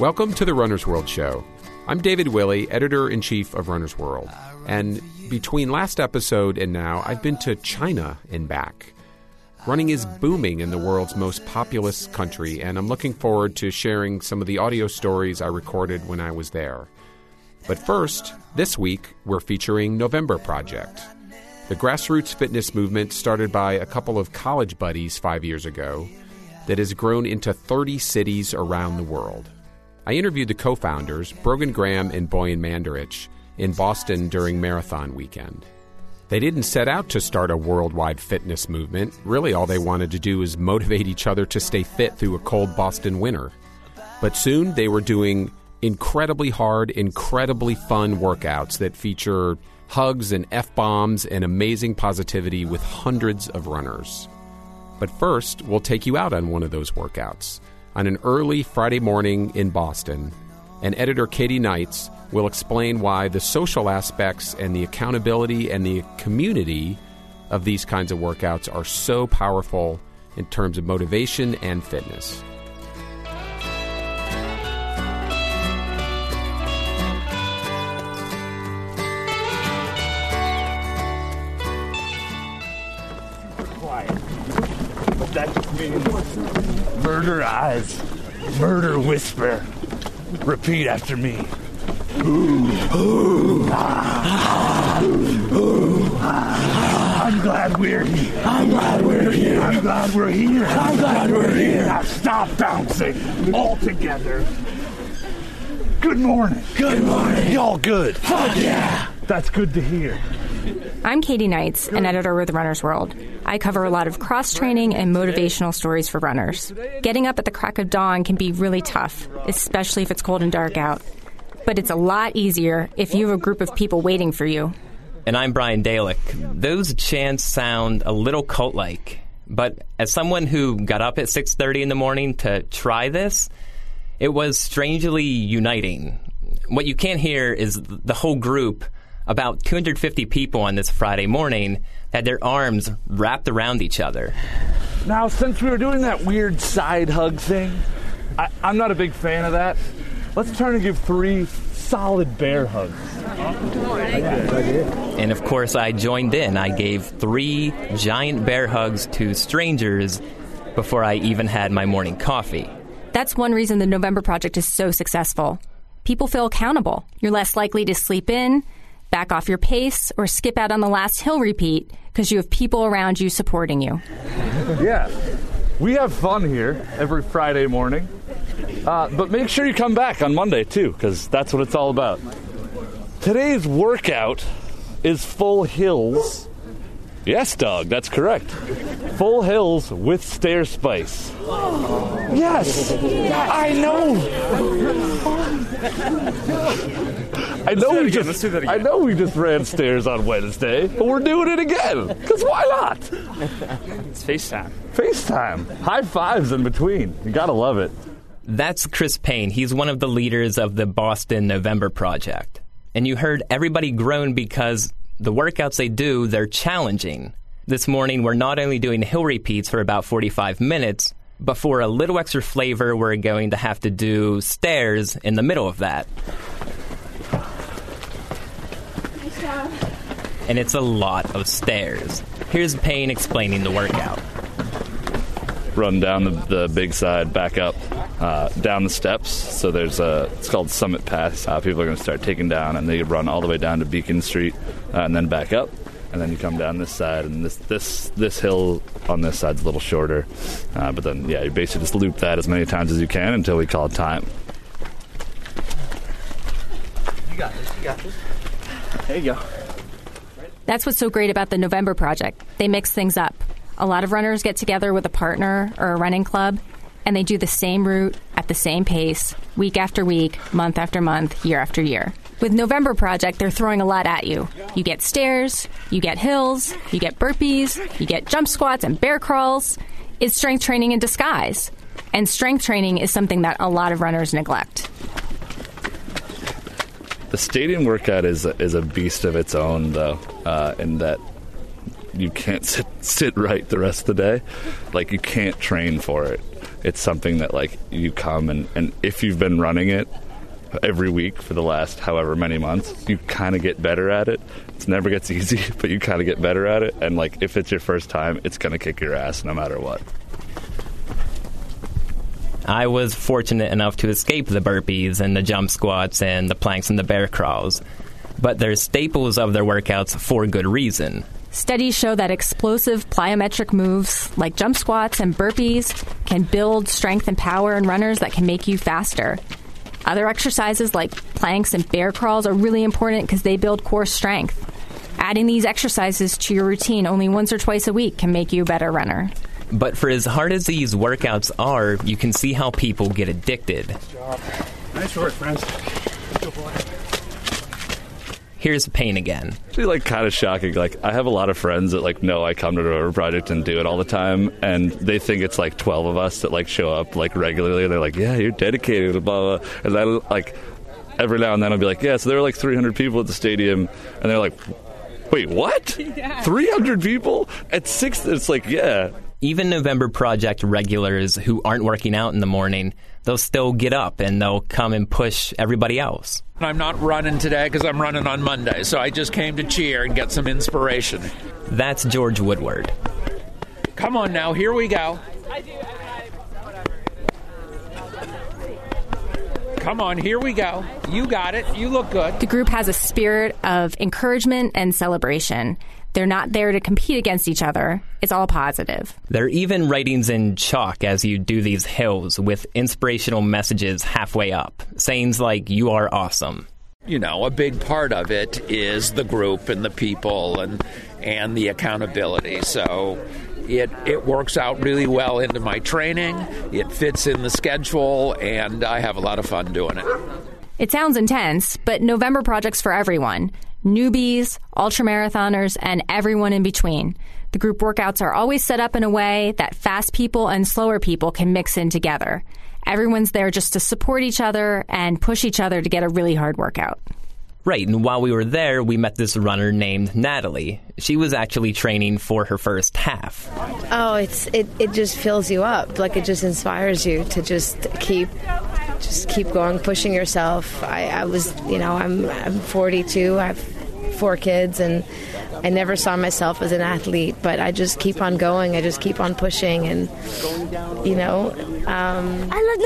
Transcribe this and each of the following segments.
Welcome to the Runner's World Show. I'm David Willey, editor in chief of Runner's World. And between last episode and now, I've been to China and back. Running is booming in the world's most populous country, and I'm looking forward to sharing some of the audio stories I recorded when I was there. But first, this week, we're featuring November Project. The grassroots fitness movement started by a couple of college buddies five years ago that has grown into 30 cities around the world. I interviewed the co founders, Brogan Graham and Bojan Mandaric, in Boston during marathon weekend. They didn't set out to start a worldwide fitness movement. Really, all they wanted to do was motivate each other to stay fit through a cold Boston winter. But soon they were doing incredibly hard, incredibly fun workouts that feature hugs and F bombs and amazing positivity with hundreds of runners. But first, we'll take you out on one of those workouts. On an early Friday morning in Boston, and editor Katie Neitz will explain why the social aspects and the accountability and the community of these kinds of workouts are so powerful in terms of motivation and fitness. Murder eyes. Murder whisper. Repeat after me. I'm glad we're here. I'm glad we're here. I'm glad we're here. I'm glad we're here. Now stop bouncing all together. Good morning. Good morning. Y'all good. Fuck yeah. That's good to hear. I'm Katie Neitz, an editor with Runner's World. I cover a lot of cross training and motivational stories for runners. Getting up at the crack of dawn can be really tough, especially if it's cold and dark out. But it's a lot easier if you have a group of people waiting for you. And I'm Brian Dalek. Those chants sound a little cult-like, but as someone who got up at 6:30 in the morning to try this, it was strangely uniting. What you can't hear is the whole group about 250 people on this Friday morning had their arms wrapped around each other. Now, since we were doing that weird side hug thing, I, I'm not a big fan of that. Let's turn and give three solid bear hugs. And of course, I joined in. I gave three giant bear hugs to strangers before I even had my morning coffee. That's one reason the November Project is so successful. People feel accountable. You're less likely to sleep in, back off your pace, or skip out on the last hill repeat because you have people around you supporting you. Yeah, we have fun here every Friday morning. Uh, but make sure you come back on Monday too, because that's what it's all about. Today's workout is full hills. Yes, Doug, that's correct. Full hills with stair spice. Yes, I know. I know we just I know we just ran stairs on Wednesday, but we're doing it again. Cause why not? It's FaceTime. FaceTime, high fives in between. You gotta love it. That's Chris Payne. He's one of the leaders of the Boston November Project. And you heard everybody groan because the workouts they do, they're challenging. This morning, we're not only doing hill repeats for about 45 minutes, but for a little extra flavor, we're going to have to do stairs in the middle of that. And it's a lot of stairs. Here's Payne explaining the workout. Run down the, the big side, back up, uh, down the steps. So there's a, it's called Summit Pass. Uh, people are going to start taking down, and they run all the way down to Beacon Street, uh, and then back up, and then you come down this side, and this this this hill on this side's a little shorter. Uh, but then, yeah, you basically just loop that as many times as you can until we call time. You got this. You got this. There you go. That's what's so great about the November Project. They mix things up. A lot of runners get together with a partner or a running club, and they do the same route at the same pace, week after week, month after month, year after year. With November Project, they're throwing a lot at you. You get stairs, you get hills, you get burpees, you get jump squats and bear crawls. It's strength training in disguise. And strength training is something that a lot of runners neglect. The stadium workout is is a beast of its own, though, uh, in that you can't sit, sit right the rest of the day. Like you can't train for it. It's something that like you come and, and if you've been running it every week for the last however many months, you kind of get better at it. It never gets easy, but you kind of get better at it. And like if it's your first time, it's going to kick your ass no matter what. I was fortunate enough to escape the burpees and the jump squats and the planks and the bear crawls. But they're staples of their workouts for good reason. Studies show that explosive plyometric moves like jump squats and burpees can build strength and power in runners that can make you faster. Other exercises like planks and bear crawls are really important because they build core strength. Adding these exercises to your routine only once or twice a week can make you a better runner. But for as hard as these workouts are, you can see how people get addicted. Nice work, friends. Here's Payne again. Actually, like kind of shocking. Like I have a lot of friends that like know I come to the Project and do it all the time, and they think it's like twelve of us that like show up like regularly. And they're like, "Yeah, you're dedicated," blah blah. And then like every now and then I'll be like, "Yeah." So there are like 300 people at the stadium, and they're like, "Wait, what? 300 people at six? It's like, yeah." Even November Project regulars who aren't working out in the morning, they'll still get up and they'll come and push everybody else. I'm not running today because I'm running on Monday, so I just came to cheer and get some inspiration. That's George Woodward. Come on now, here we go. Come on, here we go. You got it. You look good. The group has a spirit of encouragement and celebration. They're not there to compete against each other. It's all positive. There are even writings in chalk as you do these hills with inspirational messages halfway up. Sayings like, You are awesome. You know, a big part of it is the group and the people and and the accountability. So it it works out really well into my training. It fits in the schedule and I have a lot of fun doing it. It sounds intense, but November projects for everyone newbies, ultramarathoners, and everyone in between. The group workouts are always set up in a way that fast people and slower people can mix in together. Everyone's there just to support each other and push each other to get a really hard workout. Right, and while we were there, we met this runner named Natalie. She was actually training for her first half. Oh, it's it, it just fills you up. Like it just inspires you to just keep just keep going, pushing yourself. I, I was, you know, I'm I'm 42. I have four kids, and I never saw myself as an athlete. But I just keep on going. I just keep on pushing, and you know, um, I love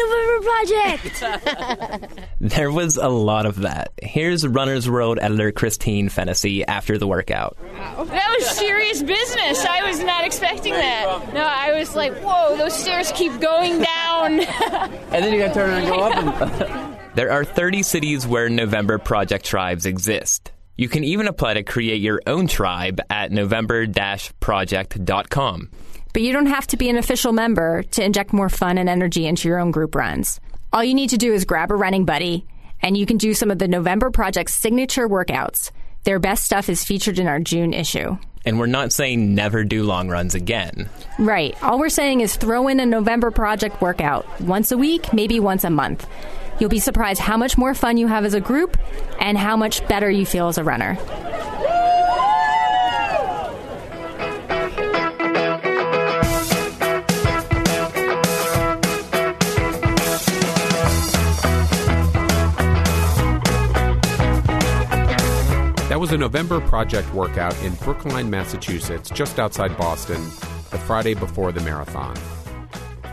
November Project. There was a lot of that. Here's Runner's World editor Christine Fennessy after the workout. that was serious business. I was not expecting that. No, I was like, whoa, those stairs keep going down. And then you gotta turn around and go up and. There are 30 cities where November Project tribes exist. You can even apply to create your own tribe at november project.com. But you don't have to be an official member to inject more fun and energy into your own group runs. All you need to do is grab a running buddy, and you can do some of the November Project's signature workouts. Their best stuff is featured in our June issue. And we're not saying never do long runs again. Right. All we're saying is throw in a November Project workout once a week, maybe once a month. You'll be surprised how much more fun you have as a group and how much better you feel as a runner. Was a November Project workout in Brookline, Massachusetts, just outside Boston, the Friday before the marathon.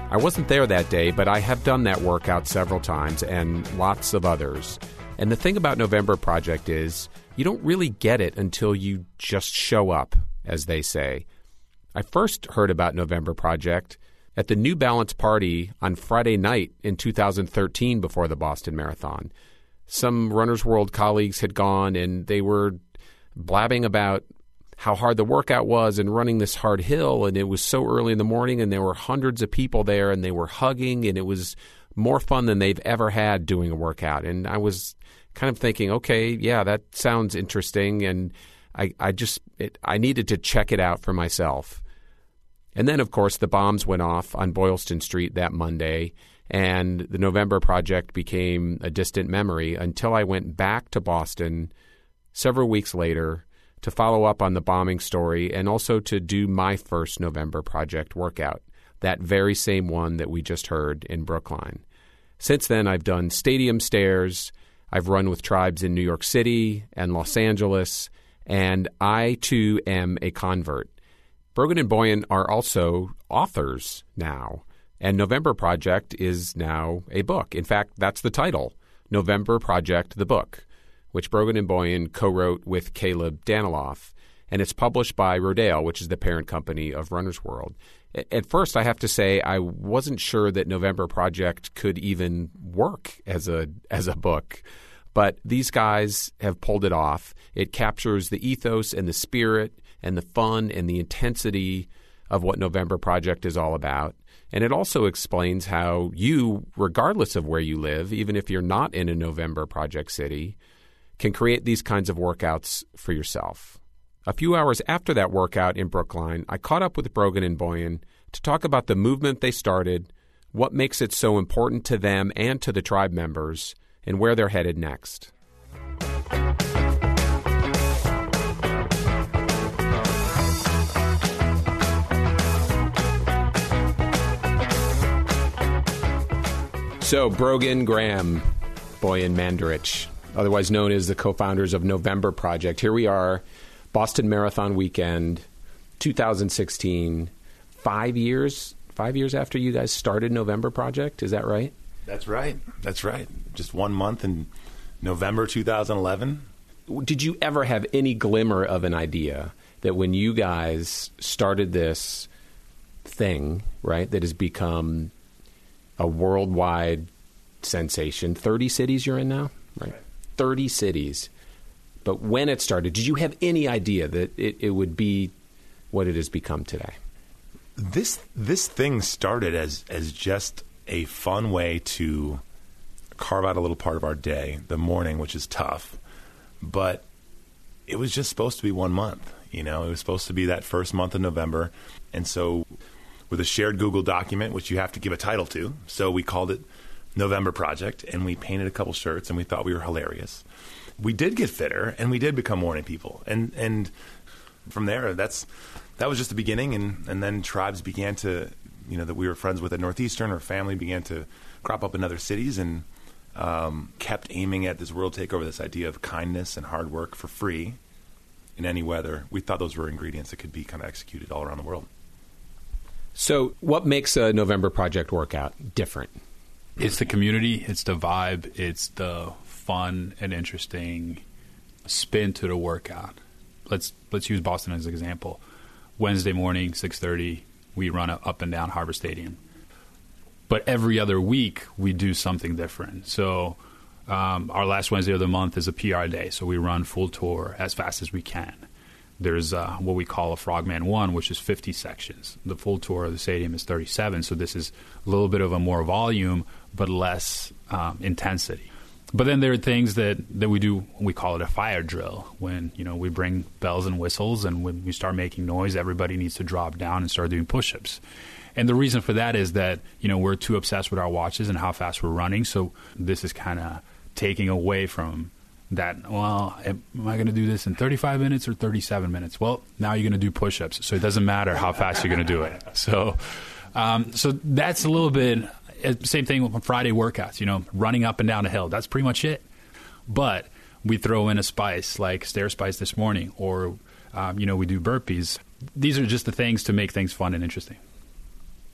I wasn't there that day, but I have done that workout several times and lots of others. And the thing about November Project is you don't really get it until you just show up, as they say. I first heard about November Project at the New Balance party on Friday night in 2013 before the Boston Marathon. Some Runner's World colleagues had gone and they were blabbing about how hard the workout was and running this hard hill and it was so early in the morning and there were hundreds of people there and they were hugging and it was more fun than they've ever had doing a workout. And I was kind of thinking okay yeah that sounds interesting and I, I just it, I needed to check it out for myself. And then of course the bombs went off on Boylston Street that Monday and the November project became a distant memory until I went back to Boston several weeks later to follow up on the bombing story and also to do my first November Project workout, that very same one that we just heard in Brookline. Since then, I've done stadium stairs, I've run with tribes in New York City and Los Angeles, and I too am a convert. Brogan and Bojan are also authors now, and November Project is now a book. In fact, that's the title November Project, the book which Brogan and Bojan co-wrote with Caleb Daniloff, and it's published by Rodale, which is the parent company of Runner's World. At first, I have to say I wasn't sure that November Project could even work as a as a book, but these guys have pulled it off. It captures the ethos and the spirit and the fun and the intensity of what November Project is all about. And it also explains how you, regardless of where you live, even if you're not in a November Project city, can create these kinds of workouts for yourself. A few hours after that workout in Brookline, I caught up with Brogan and Bojan to talk about the movement they started, what makes it so important to them and to the tribe members, and where they're headed next. So, Brogan, Graham, Bojan Mandaric, otherwise known as the co founders of November Project. Here we are, Boston Marathon weekend, 2016, five years. Five years after you guys started November Project, is that right? That's right. That's right. Just one month in November 2011. Did you ever have any glimmer of an idea that when you guys started this thing, right, that has become a worldwide sensation, 30 cities you're in now, right? 30 cities. But when it started, did you have any idea that it, it would be what it has become today? This this thing started as as just a fun way to carve out a little part of our day, the morning, which is tough, but it was just supposed to be one month. You know, it was supposed to be that first month of November, and so with a shared Google document, which you have to give a title to, so we called it November Project, and we painted a couple shirts, and we thought we were hilarious. We did get fitter, and we did become morning people, and and from there, that's that was just the beginning, and and then tribes began to, you know, that we were friends with at Northeastern, or family began to crop up in other cities, and um, kept aiming at this world takeover, this idea of kindness and hard work for free in any weather. We thought those were ingredients that could be kind of executed all around the world. So, what makes a November Project workout different? It's the community, it's the vibe, it's the fun and interesting spin to the workout. Let's let's use Boston as an example. Wednesday morning, six thirty, we run up and down Harvard Stadium. But every other week, we do something different. So um, our last Wednesday of the month is a PR day, so we run full tour as fast as we can. There's uh, what we call a Frogman One, which is 50 sections. The full tour of the stadium is 37, so this is a little bit of a more volume, but less um, intensity. But then there are things that, that we do. We call it a fire drill. When you know we bring bells and whistles, and when we start making noise, everybody needs to drop down and start doing push-ups. And the reason for that is that you know we're too obsessed with our watches and how fast we're running. So this is kind of taking away from that. Well, am I going to do this in 35 minutes or 37 minutes? Well, now you're going to do push-ups, so it doesn't matter how fast you're going to do it. So, um, so that's a little bit uh, same thing with Friday workouts, you know, running up and down a hill. That's pretty much it. But we throw in a spice like stair spice this morning, or, um, you know, we do burpees. These are just the things to make things fun and interesting.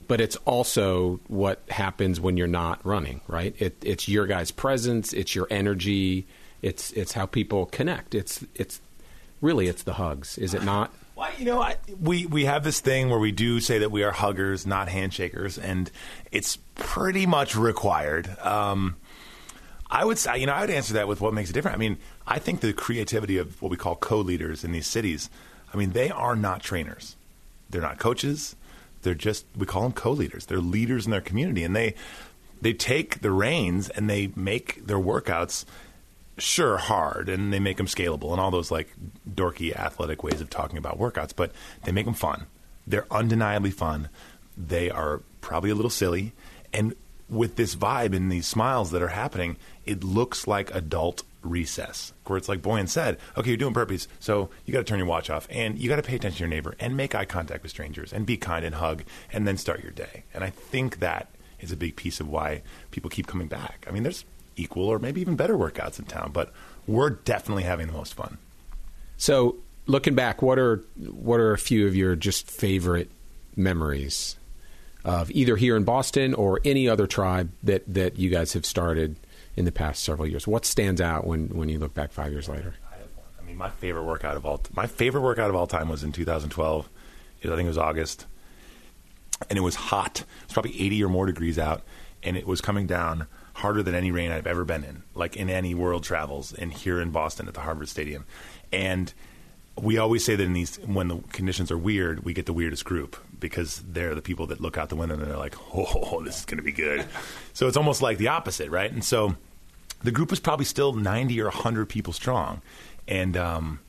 But it's also what happens when you're not running, right? It, it's your guys' presence, it's your energy, it's it's how people connect. It's it's really it's the hugs, is it not? Well, you know, I, we we have this thing where we do say that we are huggers, not handshakers, and it's pretty much required. Um, I would say, you know, I would answer that with what makes it different. I mean, I think the creativity of what we call co-leaders in these cities. I mean, they are not trainers. They're not coaches. They're just we call them co-leaders. They're leaders in their community, and they they take the reins and they make their workouts sure hard and they make them scalable and all those like dorky athletic ways of talking about workouts but they make them fun they're undeniably fun they are probably a little silly and with this vibe and these smiles that are happening it looks like adult recess where it's like Bojan said, okay, you're doing burpees, so you got to turn your watch off and you got to pay attention to your neighbor and make eye contact with strangers and be kind and hug and then start your day. And I think that is a big piece of why people keep coming back. I mean, there's equal or maybe even better workouts in town, but we're definitely having the most fun. So, looking back, what are what are a few of your just favorite memories of either here in Boston or any other tribe that that you guys have started in the past several years? What stands out when when you look back five years later? I mean, my favorite workout of all my favorite workout of all time was in 2012. I think it was August, and it was hot. It was probably 80 or more degrees out, and it was coming down harder than any rain I've ever been in, like in any world travels, and here in Boston at the Harvard Stadium, and we always say that in these when the conditions are weird, we get the weirdest group because they're the people that look out the window and they're like, "Oh, this is going to be good." so it's almost like the opposite, right? And so the group was probably still 90 or 100 people strong, and um,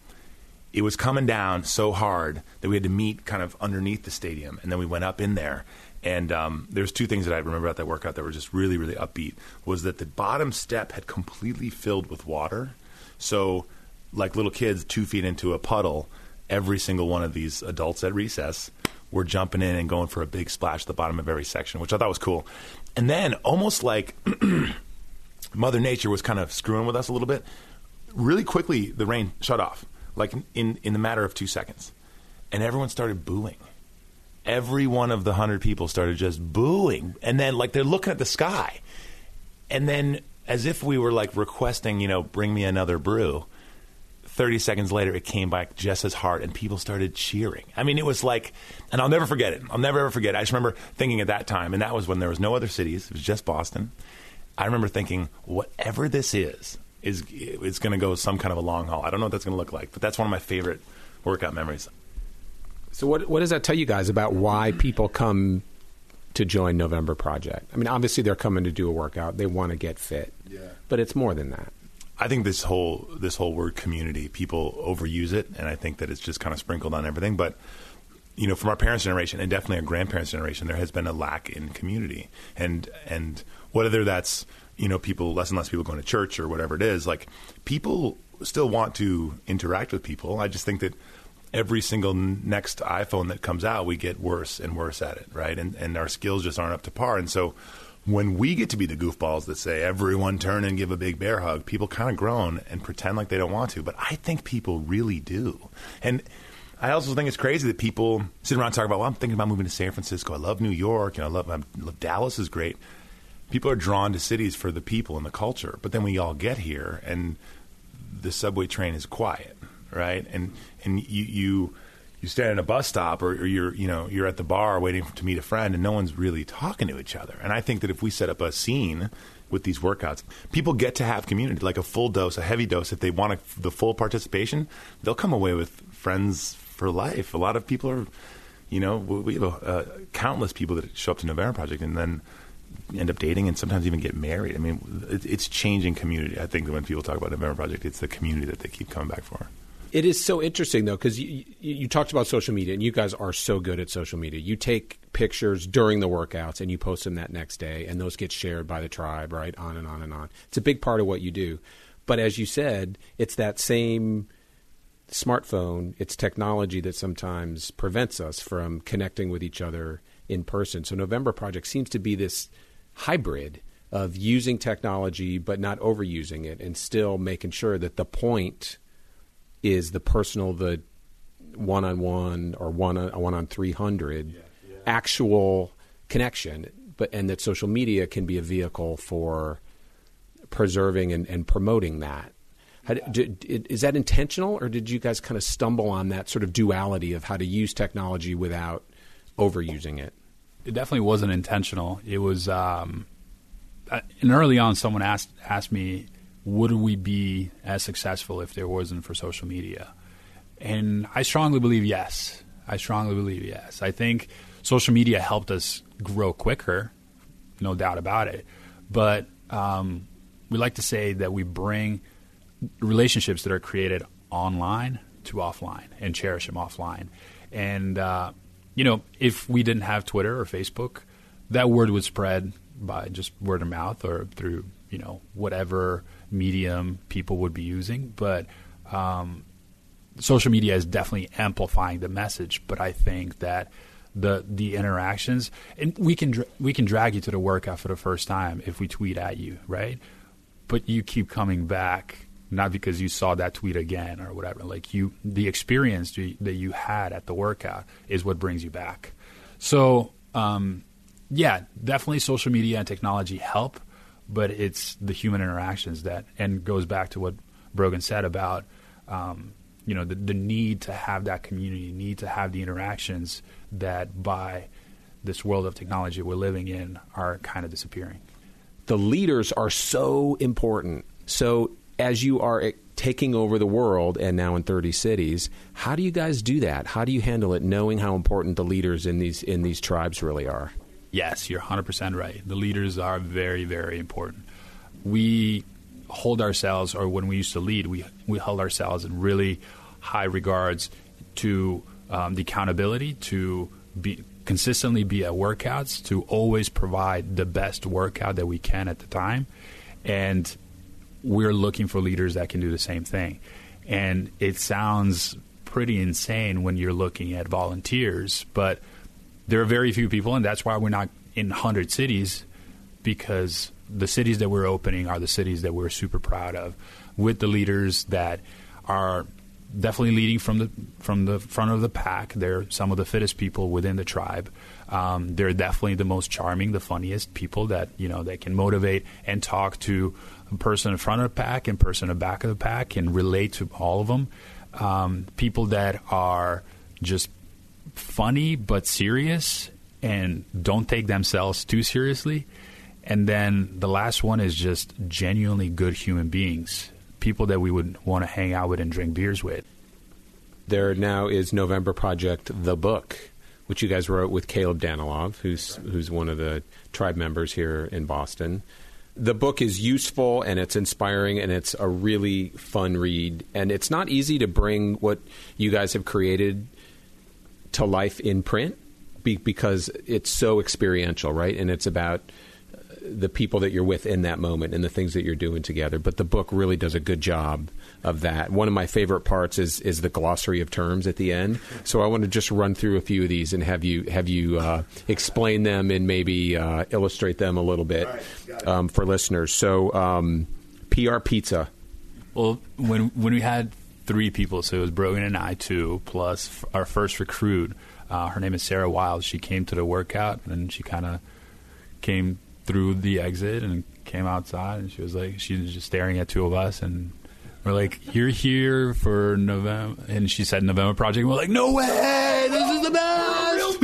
it was coming down so hard that we had to meet kind of underneath the stadium, and then we went up in there. And um, there's two things that I remember about that workout that were just really, really upbeat. Was that the bottom step had completely filled with water, so like little kids two feet into a puddle, every single one of these adults at recess were jumping in and going for a big splash at the bottom of every section, which I thought was cool. And then almost like Mother Nature was kind of screwing with us a little bit. Really quickly, the rain shut off, like in in the matter of two seconds, and everyone started booing. Every one of the hundred people started just booing, and then like they're looking at the sky, and then as if we were like requesting, you know, bring me another brew 30 seconds later, it came back just as hard, and people started cheering. I mean, it was like, and I'll never forget it. I'll never ever forget it. I just remember thinking at that time, and that was when there was no other cities, it was just Boston. I remember thinking, whatever this is, is it's going to go some kind of a long haul. I don't know what that's going to look like, but that's one of my favorite workout memories. So, what what does that tell you guys about why people come to join November Project? I mean, obviously they're coming to do a workout; they want to get fit. Yeah. But it's more than that. I think this whole this whole word community, people overuse it, and I think that it's just kind of sprinkled on everything. But you know, from our parents' generation and definitely our grandparents' generation, there has been a lack in community, and and whether that's you know people less and less people going to church or whatever it is, like people still want to interact with people. I just think that every single next iPhone that comes out, we get worse and worse at it, right? And and our skills just aren't up to par, and so when we get to be the goofballs that say everyone turn and give a big bear hug, people kind of groan and pretend like they don't want to. But I think people really do. And I also think it's crazy that people sit around and talk about, well, I'm thinking about moving to San Francisco. I love New York. Know, I love, I love Dallas is great. People are drawn to cities for the people and the culture. But then we all get here and the subway train is quiet, right? And and you you you stand at a bus stop or, or, you're you know you're at the bar waiting to meet a friend and no one's really talking to each other. And i think that if we set up a scene with these workouts people get to have community like a full dose a heavy dose. If they want a, the full participation they'll come away with friends for life. A lot of people are you know we have a, uh, countless people that show up to november project and then end up dating and sometimes even get married. I mean it, it's changing community. I think when people talk about november project it's the community that they keep coming back for it is so interesting though because you, you, talked about social media and you guys are so good at social media. You take pictures during the workouts and you post them that next day, and those get shared by the tribe, right? On and on and on. It's a big part of what you do. But as you said, it's that same smartphone, it's technology that sometimes prevents us from connecting with each other in person. So November Project seems to be this hybrid of using technology but not overusing it and still making sure that the point is the personal, the one on one or one on one on three hundred actual connection, but and that social media can be a vehicle for preserving and, and promoting that. How, did, is that intentional, or did you guys kind of stumble on that sort of duality of how to use technology without overusing it? It definitely wasn't intentional. It was, um, and early on, someone asked asked me would we be as successful if there wasn't for social media? And I strongly believe yes. I strongly believe yes. I think social media helped us grow quicker, no doubt about it. But um, we like to say that we bring relationships that are created online to offline and cherish them offline. And, uh, you know, if we didn't have Twitter or Facebook, that word would spread by just word of mouth or through you know whatever medium people would be using, but um, social media is definitely amplifying the message. But I think that the the interactions and we can dra- we can drag you to the workout for the first time if we tweet at you, right? But you keep coming back not because you saw that tweet again or whatever. Like you, the experience that you had at the workout is what brings you back. So, um, yeah, definitely social media and technology help, but it's the human interactions that, and goes back to what Brogan said about, um, you know, the, the need to have that community, need to have the interactions that by this world of technology we're living in are kind of disappearing. The leaders are so important. So as you are taking over the world and now in 30 cities, how do you guys do that? How do you handle it knowing how important the leaders in these in these tribes really are? Yes, you're 100% right. The leaders are very very important. We hold ourselves or when we used to lead, we we held ourselves in really high regards to um, the accountability to be consistently be at workouts to always provide the best workout that we can at the time and we're looking for leaders that can do the same thing. And it sounds pretty insane when you're looking at volunteers, but there are very few people, and that's why we're not in 100 cities because the cities that we're opening are the cities that we're super proud of with the leaders that are definitely leading from the from the front of the pack. They're some of the fittest people within the tribe. Um, they're definitely the most charming, the funniest people that you know that can motivate and talk to a person in front of the pack and person in the back of the pack and relate to all of them. Um, people that are just funny but serious and don't take themselves too seriously. And then the last one is just genuinely good human beings, people that we would want to hang out with and drink beers with. There now is November Project, the book, which you guys wrote with Caleb Daniloff, who's who's one of the tribe members here in Boston the book is useful and it's inspiring and it's a really fun read. And it's not easy to bring what you guys have created to life in print be, because it's so experiential, right? And it's about the people that you're with in that moment and the things that you're doing together. But the book really does a good job of that. One of my favorite parts is is the glossary of terms at the end. So I want to just run through a few of these and have you have you uh, explain them and maybe uh, illustrate them a little bit right, um, for listeners. So um, PR pizza. Well, when when we had three people, so it was Brogan and I two, plus f- our first recruit. Uh, her name is Sarah Wild. She came to the workout and she kind of came through the exit and came outside and she was like she was just staring at two of us and we're like, "You're here for November," and she said, "November Project." And we're like, "No way! This is the best!"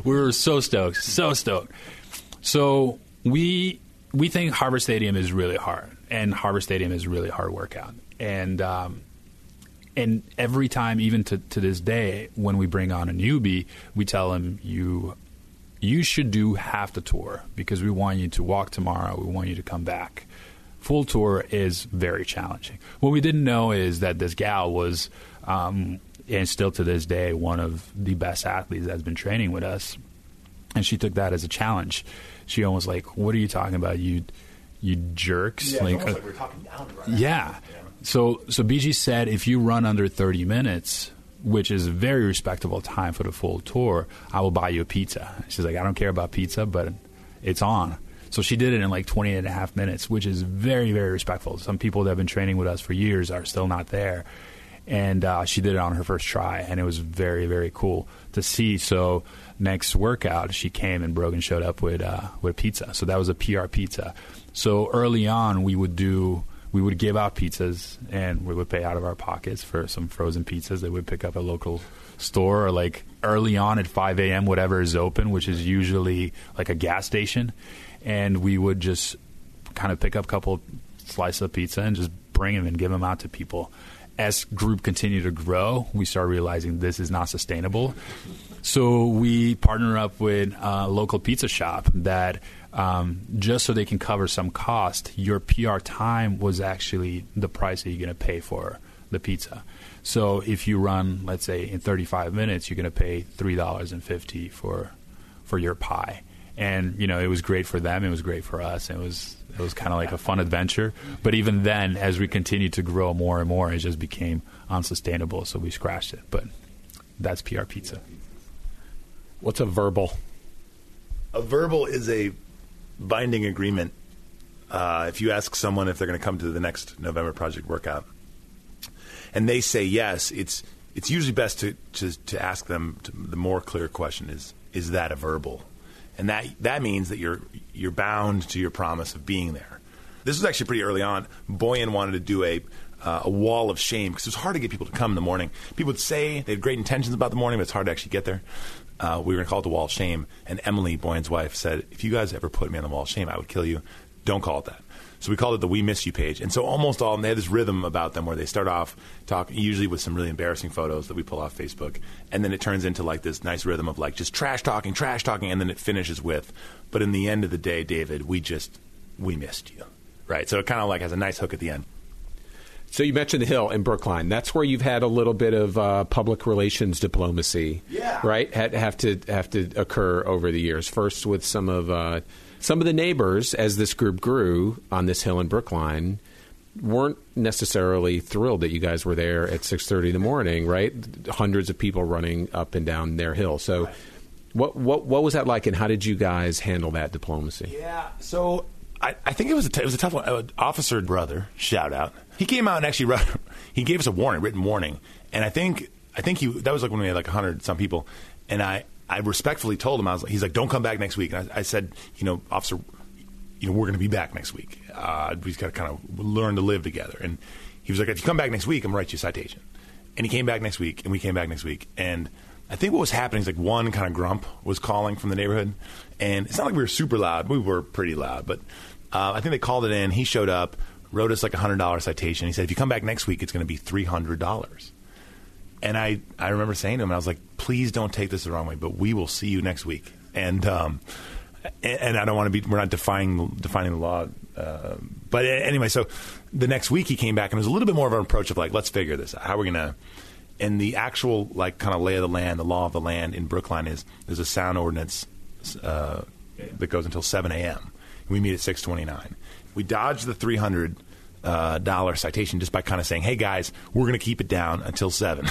we were so stoked, so stoked. So we we think Harvard Stadium is really hard, and Harvard Stadium is really hard workout, and um, and every time, even to to this day, when we bring on a newbie, we tell him you you should do half the tour because we want you to walk tomorrow. We want you to come back full tour is very challenging. What we didn't know is that this gal was, um, and still to this day, one of the best athletes that's been training with us. And she took that as a challenge. She almost like, "What are you talking about? You, you jerks!" Yeah, like, uh, like we're talking down. Right yeah. yeah. So, so BG said, if you run under thirty minutes, which is a very respectable time for the full tour, I will buy you a pizza. She's like, I don't care about pizza, but it's on. So she did it in like 20 and a half minutes, which is very, very respectful. Some people that have been training with us for years are still not there. And uh, she did it on her first try, and it was very, very cool to see. So next workout, she came and Brogan showed up with uh, with pizza. So that was a PR pizza. So early on, we would do we would give out pizzas, and we would pay out of our pockets for some frozen pizzas that we'd pick up at local store or like early on at 5 a.m. whatever is open, which is usually like a gas station and we would just kind of pick up a couple slices of pizza and just bring them and give them out to people. As group continued to grow, we started realizing this is not sustainable. So we partner up with a local pizza shop that um, just so they can cover some cost, your PR time was actually the price that you're going to pay for the pizza. So if you run, let's say, in 35 minutes, you're going to pay three dollars and fifty for for your pie and you know it was great for them. It was great for us. It was it was kind of like a fun adventure. But even then, as we continued to grow more and more, it just became unsustainable. So we scratched it. But that's PR Pizza. What's a verbal? A verbal is a binding agreement. Uh, if you ask someone if they're going to come to the next November Project workout, and they say yes, it's it's usually best to to, to ask them. To, the more clear question is: Is that a verbal? And that that means that you're you're bound to your promise of being there. This was actually pretty early on. Bojan wanted to do a uh, a wall of shame because it was hard to get people to come in the morning. People would say they had great intentions about the morning, but it's hard to actually get there. Uh, we were going to call it the wall of shame. And Emily, Bojan's wife, said, if you guys ever put me on the wall of shame, I would kill you. Don't call it that. So we called it the We Miss You page. And so almost all, and they had this rhythm about them where they start off talking, usually with some really embarrassing photos that we pull off Facebook. And then it turns into like this nice rhythm of like just trash talking, trash talking. And then it finishes with, but in the end of the day, David, we just, we missed you. Right. So it kind of like has a nice hook at the end. So you mentioned the Hill in Brookline. That's where you've had a little bit of uh, public relations diplomacy, Yeah. right? Had, have to have to occur over the years. First with some of uh, some of the neighbors as this group grew on this hill in Brookline weren't necessarily thrilled that you guys were there at six thirty in the morning, right? Hundreds of people running up and down their hill. So, what what what was that like, and how did you guys handle that diplomacy? Yeah. So I, I think it was a t- it was a tough one. Uh, Officer brother, shout out. He came out and actually wrote, he gave us a warning, written warning, and I think I think he that was like when we had like hundred some people, and I I respectfully told him I was like, he's like don't come back next week, and I, I said you know officer, you know we're going to be back next week. Uh, we've got to kind of learn to live together, and he was like if you come back next week, I'm to write you a citation, and he came back next week, and we came back next week, and. I think what was happening is like one kind of grump was calling from the neighborhood, and it's not like we were super loud. We were pretty loud, but uh, I think they called it in. He showed up, wrote us like a hundred dollar citation. He said, "If you come back next week, it's going to be three hundred dollars." And I, I remember saying to him, I was like, "Please don't take this the wrong way, but we will see you next week." And um, and, I don't want to be. We're not defining defining the law. Uh, but anyway, so the next week he came back and it was a little bit more of an approach of like, let's figure this out. How are we going to? And the actual like kind of lay of the land, the law of the land in Brookline is there's a sound ordinance uh, that goes until 7 a.m. We meet at 6:29. We dodged the 300 uh, dollar citation just by kind of saying, "Hey guys, we're going to keep it down until 7."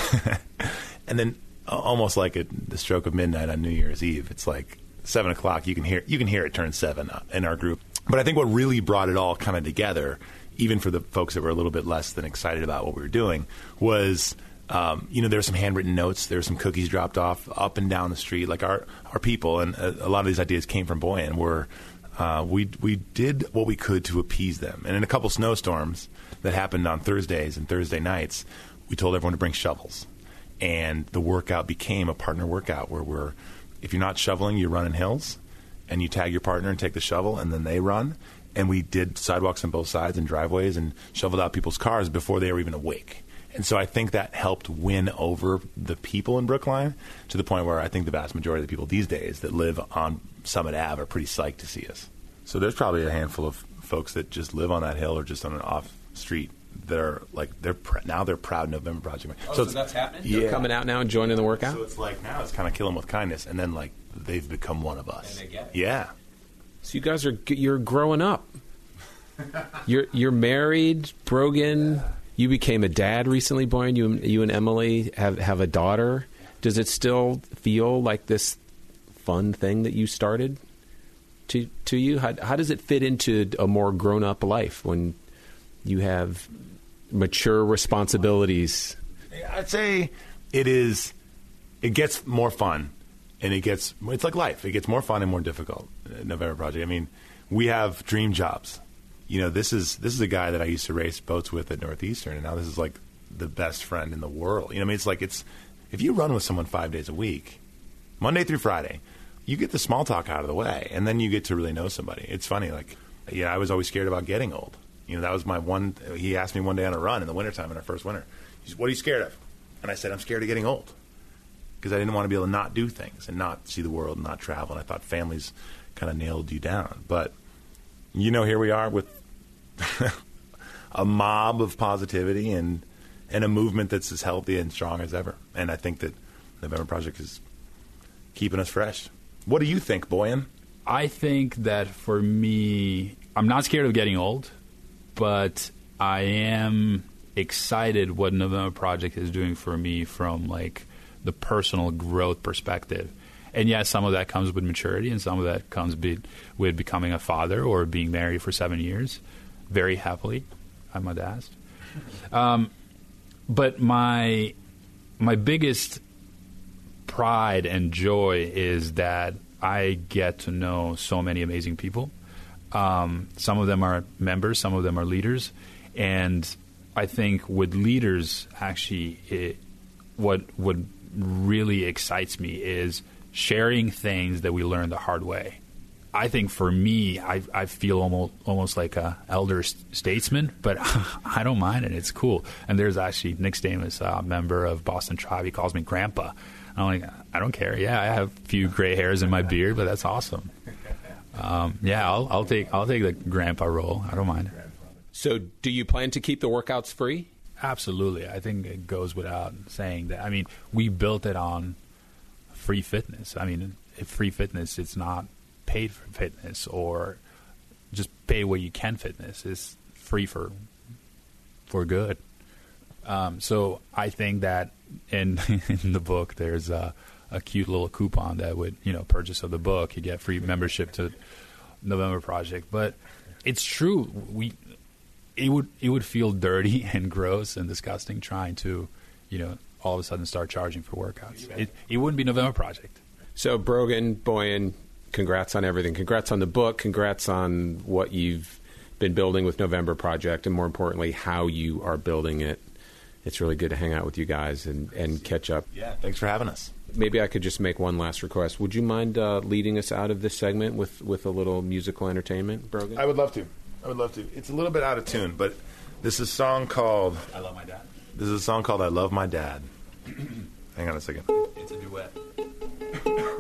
and then uh, almost like the stroke of midnight on New Year's Eve, it's like seven o'clock. You can hear you can hear it turn seven uh, in our group. But I think what really brought it all kind of together, even for the folks that were a little bit less than excited about what we were doing, was um, you know there were some handwritten notes, there were some cookies dropped off up and down the street. Like our our people, and a, a lot of these ideas came from Bojan. Were uh, we we did what we could to appease them, and in a couple snowstorms that happened on Thursdays and Thursday nights, we told everyone to bring shovels, and the workout became a partner workout where we're if you're not shoveling, you're running hills, and you tag your partner and take the shovel, and then they run. And we did sidewalks on both sides and driveways and shoveled out people's cars before they were even awake. And so I think that helped win over the people in Brookline to the point where I think the vast majority of the people these days that live on Summit Ave are pretty psyched to see us. So there's probably a handful of folks that just live on that hill or just on an off street that are like they're pr- now they're proud November Project. Oh, so it's- that's happening? Yeah, They're coming out now and joining the workout? So it's like now it's kind of killing with kindness, and then like they've become one of us. Yeah. So you guys are you're growing up. You're you're married, Brogan. You became a dad recently, Bojan. You and- you and Emily have have a daughter. Does it still feel like this fun thing that you started to to you? How how does it fit into a more grown up life when you have mature responsibilities? I'd say it is. It gets more fun, and it gets. It's like life. It gets more fun and more difficult. November Project. I mean, we have dream jobs. You know, this is this is a guy that I used to race boats with at Northeastern, and now this is like the best friend in the world. You know, I mean, it's like it's if you run with someone five days a week, Monday through Friday, you get the small talk out of the way, and then you get to really know somebody. It's funny, like, yeah, I was always scared about getting old. You know, that was my one. He asked me one day on a run in the wintertime in our first winter, said, "What are you scared of?" And I said, "I'm scared of getting old." Because I didn't want to be able to not do things and not see the world and not travel. And I thought families kind of nailed you down. But, you know, here we are with a mob of positivity and, and a movement that's as healthy and strong as ever. And I think that November Project is keeping us fresh. What do you think, Bojan? I think that for me, I'm not scared of getting old, but I am excited what November Project is doing for me from like the personal growth perspective. And yes, some of that comes with maturity, and some of that comes be, with becoming a father or being married for seven years, very happily, I might ask. Um, but my my biggest pride and joy is that I get to know so many amazing people. Um, some of them are members, some of them are leaders, and I think with leaders, actually, it, what what really excites me is sharing things that we learn the hard way. I think for me, I, I feel almost almost like a elder statesman, but I don't mind it. It's cool. And there's actually Nick Stamos, a member of Boston Tribe. He calls me Grandpa. I'm like, I don't care. Yeah, I have a few gray hairs in my beard, but that's awesome. Um, yeah, I'll, I'll take I'll take the grandpa role. I don't mind. It. So, do you plan to keep the workouts free? Absolutely. I think it goes without saying that. I mean, we built it on free fitness. I mean, free fitness, it's not paid for fitness or just pay what you can fitness. is free for for good. Um, so I think that in in the book there's a, a cute little coupon that would you know purchase of the book you get free membership to November Project. But it's true we it would it would feel dirty and gross and disgusting trying to you know all of a sudden start charging for workouts. It it wouldn't be November Project. So Brogan Bojan, congrats on everything. Congrats on the book. Congrats on what you've been building with November Project, and more importantly, how you are building it it's really good to hang out with you guys and, and catch up. Yeah, thanks for having us. Maybe I could just make one last request. Would you mind uh, leading us out of this segment with, with a little musical entertainment, Brogan? I would love to. I would love to. It's a little bit out of tune, but this is a song called I Love My Dad. This is a song called I Love My Dad. hang on a second. It's a duet.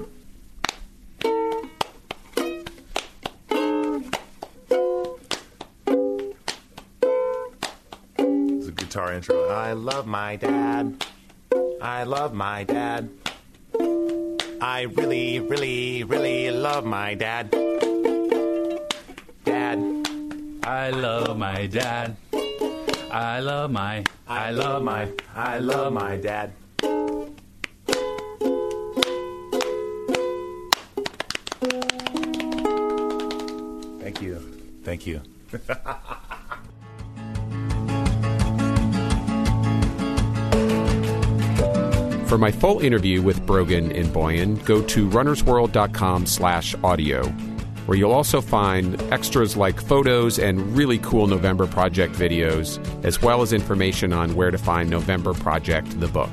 guitar intro. I love my dad. I love my dad. I really, really, really love my dad. Dad. I love my dad. I love my. I love my. I love my dad. Thank you. Thank you. For my full interview with Brogan and Bojan, go to runnersworld.com slash audio, where you'll also find extras like photos and really cool November Project videos, as well as information on where to find November Project, the book.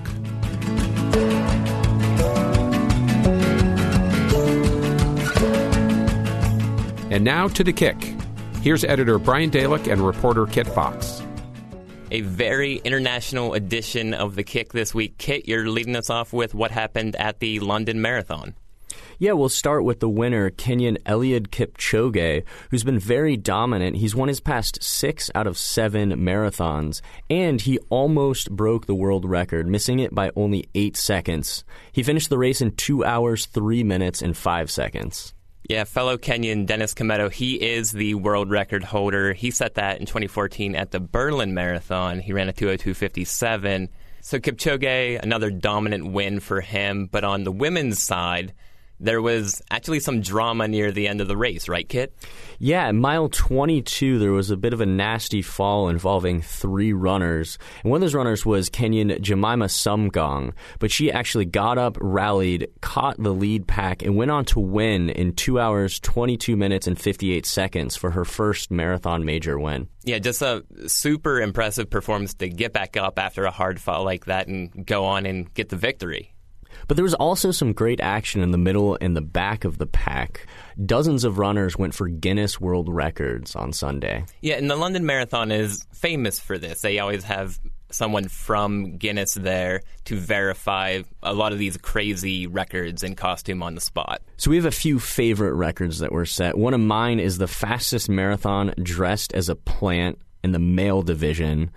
And now to the kick. Here's editor Brian Dalek and reporter Kit Fox a very international edition of the kick this week. Kit, you're leading us off with what happened at the London Marathon. Yeah, we'll start with the winner, Kenyan Eliud Kipchoge, who's been very dominant. He's won his past six out of seven marathons, and he almost broke the world record, missing it by only eight seconds. He finished the race in two hours, three minutes, and five seconds. Yeah, fellow Kenyan Dennis Kimetto, he is the world record holder. He set that in 2014 at the Berlin Marathon. He ran a 202.57. So Kipchoge, another dominant win for him. But on the women's side, there was actually some drama near the end of the race, right, Kit? Yeah, mile 22, there was a bit of a nasty fall involving three runners. And one of those runners was Kenyan Jemima Sumgong, but she actually got up, rallied, caught the lead pack, and went on to win in 2 hours, 22 minutes, and 58 seconds for her first marathon major win. Yeah, just a super impressive performance to get back up after a hard fall like that and go on and get the victory. But there was also some great action in the middle and the back of the pack. Dozens of runners went for Guinness World Records on Sunday. Yeah, and the London Marathon is famous for this. They always have someone from Guinness there to verify a lot of these crazy records in costume on the spot. So we have a few favorite records that were set. One of mine is the fastest marathon dressed as a plant in the male division.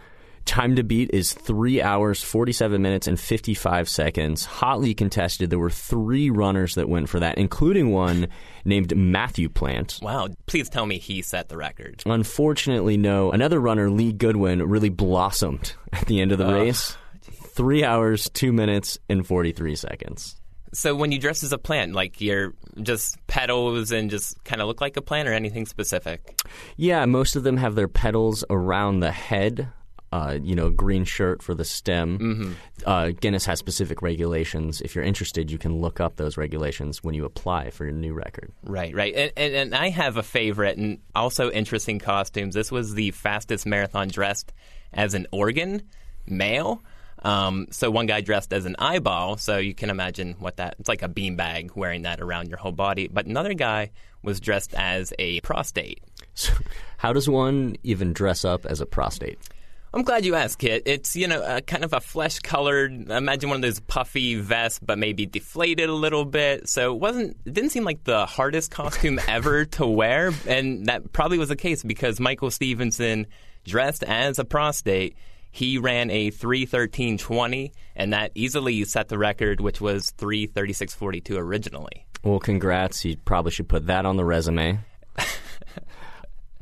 Time to beat is 3 hours, 47 minutes, and 55 seconds. Hotly contested. There were three runners that went for that, including one named Matthew Plant. Wow. Please tell me he set the record. Unfortunately, no. Another runner, Lee Goodwin, really blossomed at the end of the race. Three hours, two minutes, and 43 seconds. So when you dress as a plant, like you're just petals and just kind of look like a plant or anything specific? Yeah, most of them have their petals around the head. Uh, you know, green shirt for the stem. Mhm. Uh, Guinness has specific regulations. If you're interested, you can look up those regulations when you apply for your new record. Right, right. And, and, and I have a favorite and also interesting costumes. This was the fastest marathon dressed as an organ, male. Um, so one guy dressed as an eyeball, so you can imagine what that. It's like a beanbag wearing that around your whole body. But another guy was dressed as a prostate. So how does one even dress up as a prostate? I'm glad you asked, Kit. It's you know a, kind of a flesh colored. Imagine one of those puffy vests, but maybe deflated a little bit. So it wasn't. It didn't seem like the hardest costume ever to wear, and that probably was the case because Michael Stevenson dressed as a prostate. He ran a 313.20, and that easily set the record, which was 336.42 originally. Well, congrats. You probably should put that on the resume.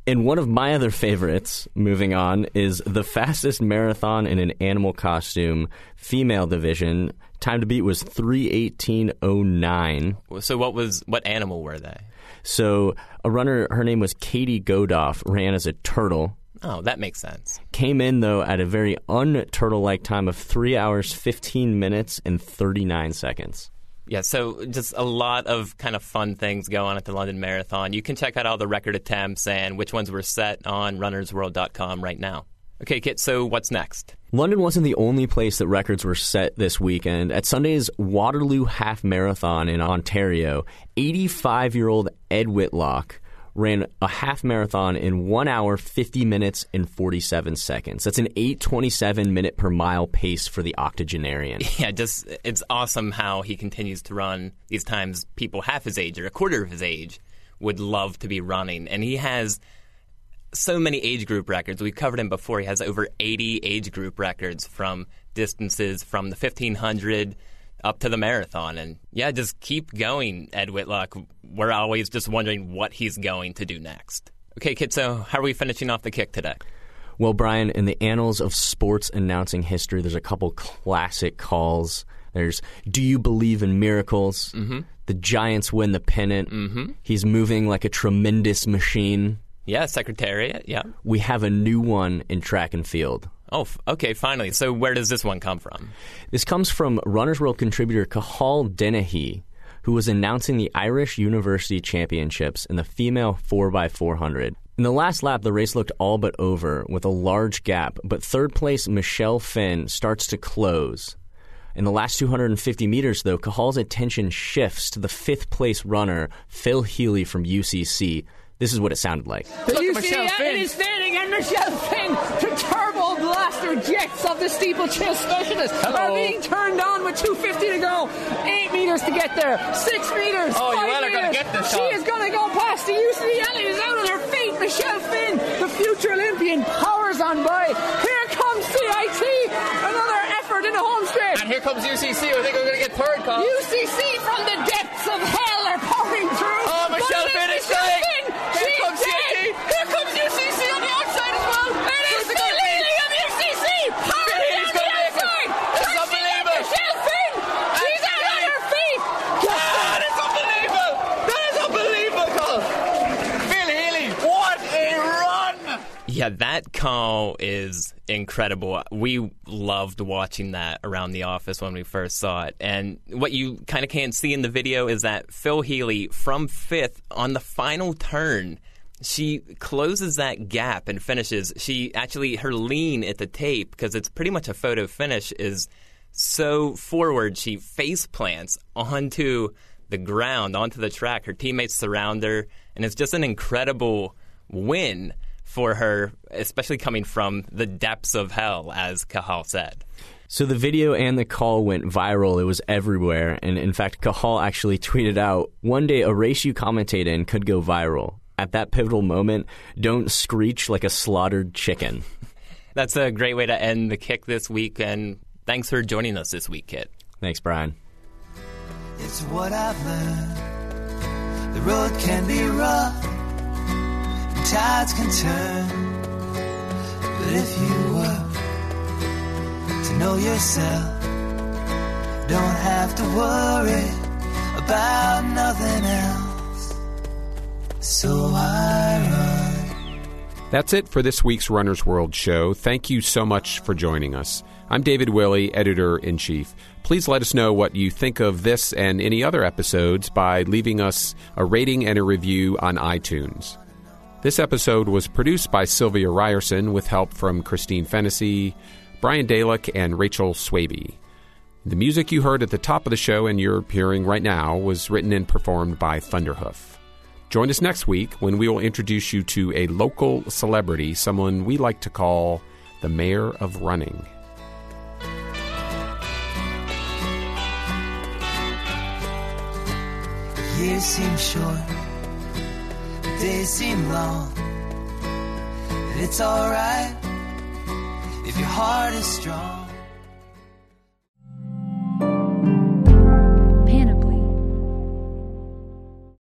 and one of my other favorites, moving on, is the fastest marathon in an animal costume, female division. Time to beat was 318.09. So what was what animal were they? So a runner, her name was Katie Godoff, ran as a turtle. Oh, that makes sense. Came in, though, at a very un-turtle like time of 3 hours, 15 minutes, and 39 seconds. Yeah, so just a lot of kind of fun things go on at the London Marathon. You can check out all the record attempts and which ones were set on runnersworld.com right now. Okay, Kit, so what's next? London wasn't the only place that records were set this weekend. At Sunday's Waterloo Half Marathon in Ontario, 85 year old Ed Whitlock ran a half marathon in 1 hour 50 minutes and 47 seconds. That's an 827 minute per mile pace for the octogenarian. Yeah, just it's awesome how he continues to run these times people half his age or a quarter of his age would love to be running and he has so many age group records. We've covered him before. He has over 80 age group records from distances from the 1500 up to the marathon. And yeah, just keep going, Ed Whitlock. We're always just wondering what he's going to do next. Okay, Kit, so how are we finishing off the kick today? Well, Brian, in the annals of sports announcing history, there's a couple classic calls. There's Do You Believe in Miracles? Mm-hmm. The Giants win the pennant. Mm-hmm. He's moving like a tremendous machine. Yeah, Secretariat, yeah. We have a new one in track and field. Oh, okay, finally. So where does this one come from? This comes from Runner's World contributor Cathal Dennehy, who was announcing the Irish University Championships in the female 4x400. In the last lap, the race looked all but over with a large gap, but third place Michelle Finn starts to close. In the last 250 meters, though, Cathal's attention shifts to the fifth place runner, Phil Healy from UCC. This is what it sounded like. The UCC is fading, and Michelle Finn, blaster jets of the steeplechase specialist, are being turned on with 250 to go. Eight meters to get there. Six meters. Oh, you five are gonna get this, She is going to go past the UCC. Ellie is out on her feet. Michelle Finn, the future Olympian, powers on by. Here comes CIT. Another effort in the home straight. And here comes UCC. I think we're going to get third, Carl. UCC from the depths of hell are pouring through. Oh, Michelle But it Finn is Michelle going. Finn. Here She's comes dead. CIT. Here comes UCC on the outside as well. It is Who's it Phil gonna be? Healy of UCC. Powering Healy's on the gonna make it. outside. This is Touching unbelievable. Michelle Finn. She's out on her feet. Ah, that's unbelievable. That is unbelievable, Carl. Phil Healy, what a run. Yeah, that call is incredible. We loved watching that around the office when we first saw it. And what you kind of can't see in the video is that Phil Healy, from fifth on the final turn, she closes that gap and finishes. She actually, her lean at the tape, because it's pretty much a photo finish, is so forward. She face plants onto the ground, onto the track. Her teammates surround her, and it's just an incredible win for her, especially coming from the depths of hell, as Cathal said. So the video and the call went viral. It was everywhere. And in fact, Cathal actually tweeted out one day a race you commentate in could go viral. At that pivotal moment, don't screech like a slaughtered chicken. That's a great way to end the kick this week, and thanks for joining us this week, Kit. Thanks, Brian. It's what I've learned. The road can be rough, and tides can turn. But if you work to know yourself, don't have to worry about nothing else. So I run. That's it for this week's Runner's World show. Thank you so much for joining us. I'm David Willey, editor in chief. Please let us know what you think of this and any other episodes by leaving us a rating and a review on iTunes. This episode was produced by Sylvia Ryerson with help from Christine Fennessy, Brian Dalek, and Rachel Swaby. The music you heard at the top of the show and you're hearing right now was written and performed by Thunderhoof. Join us next week when we will introduce you to a local celebrity, someone we like to call the Mayor of Running. Years seem short, days seem long. And it's alright if your heart is strong.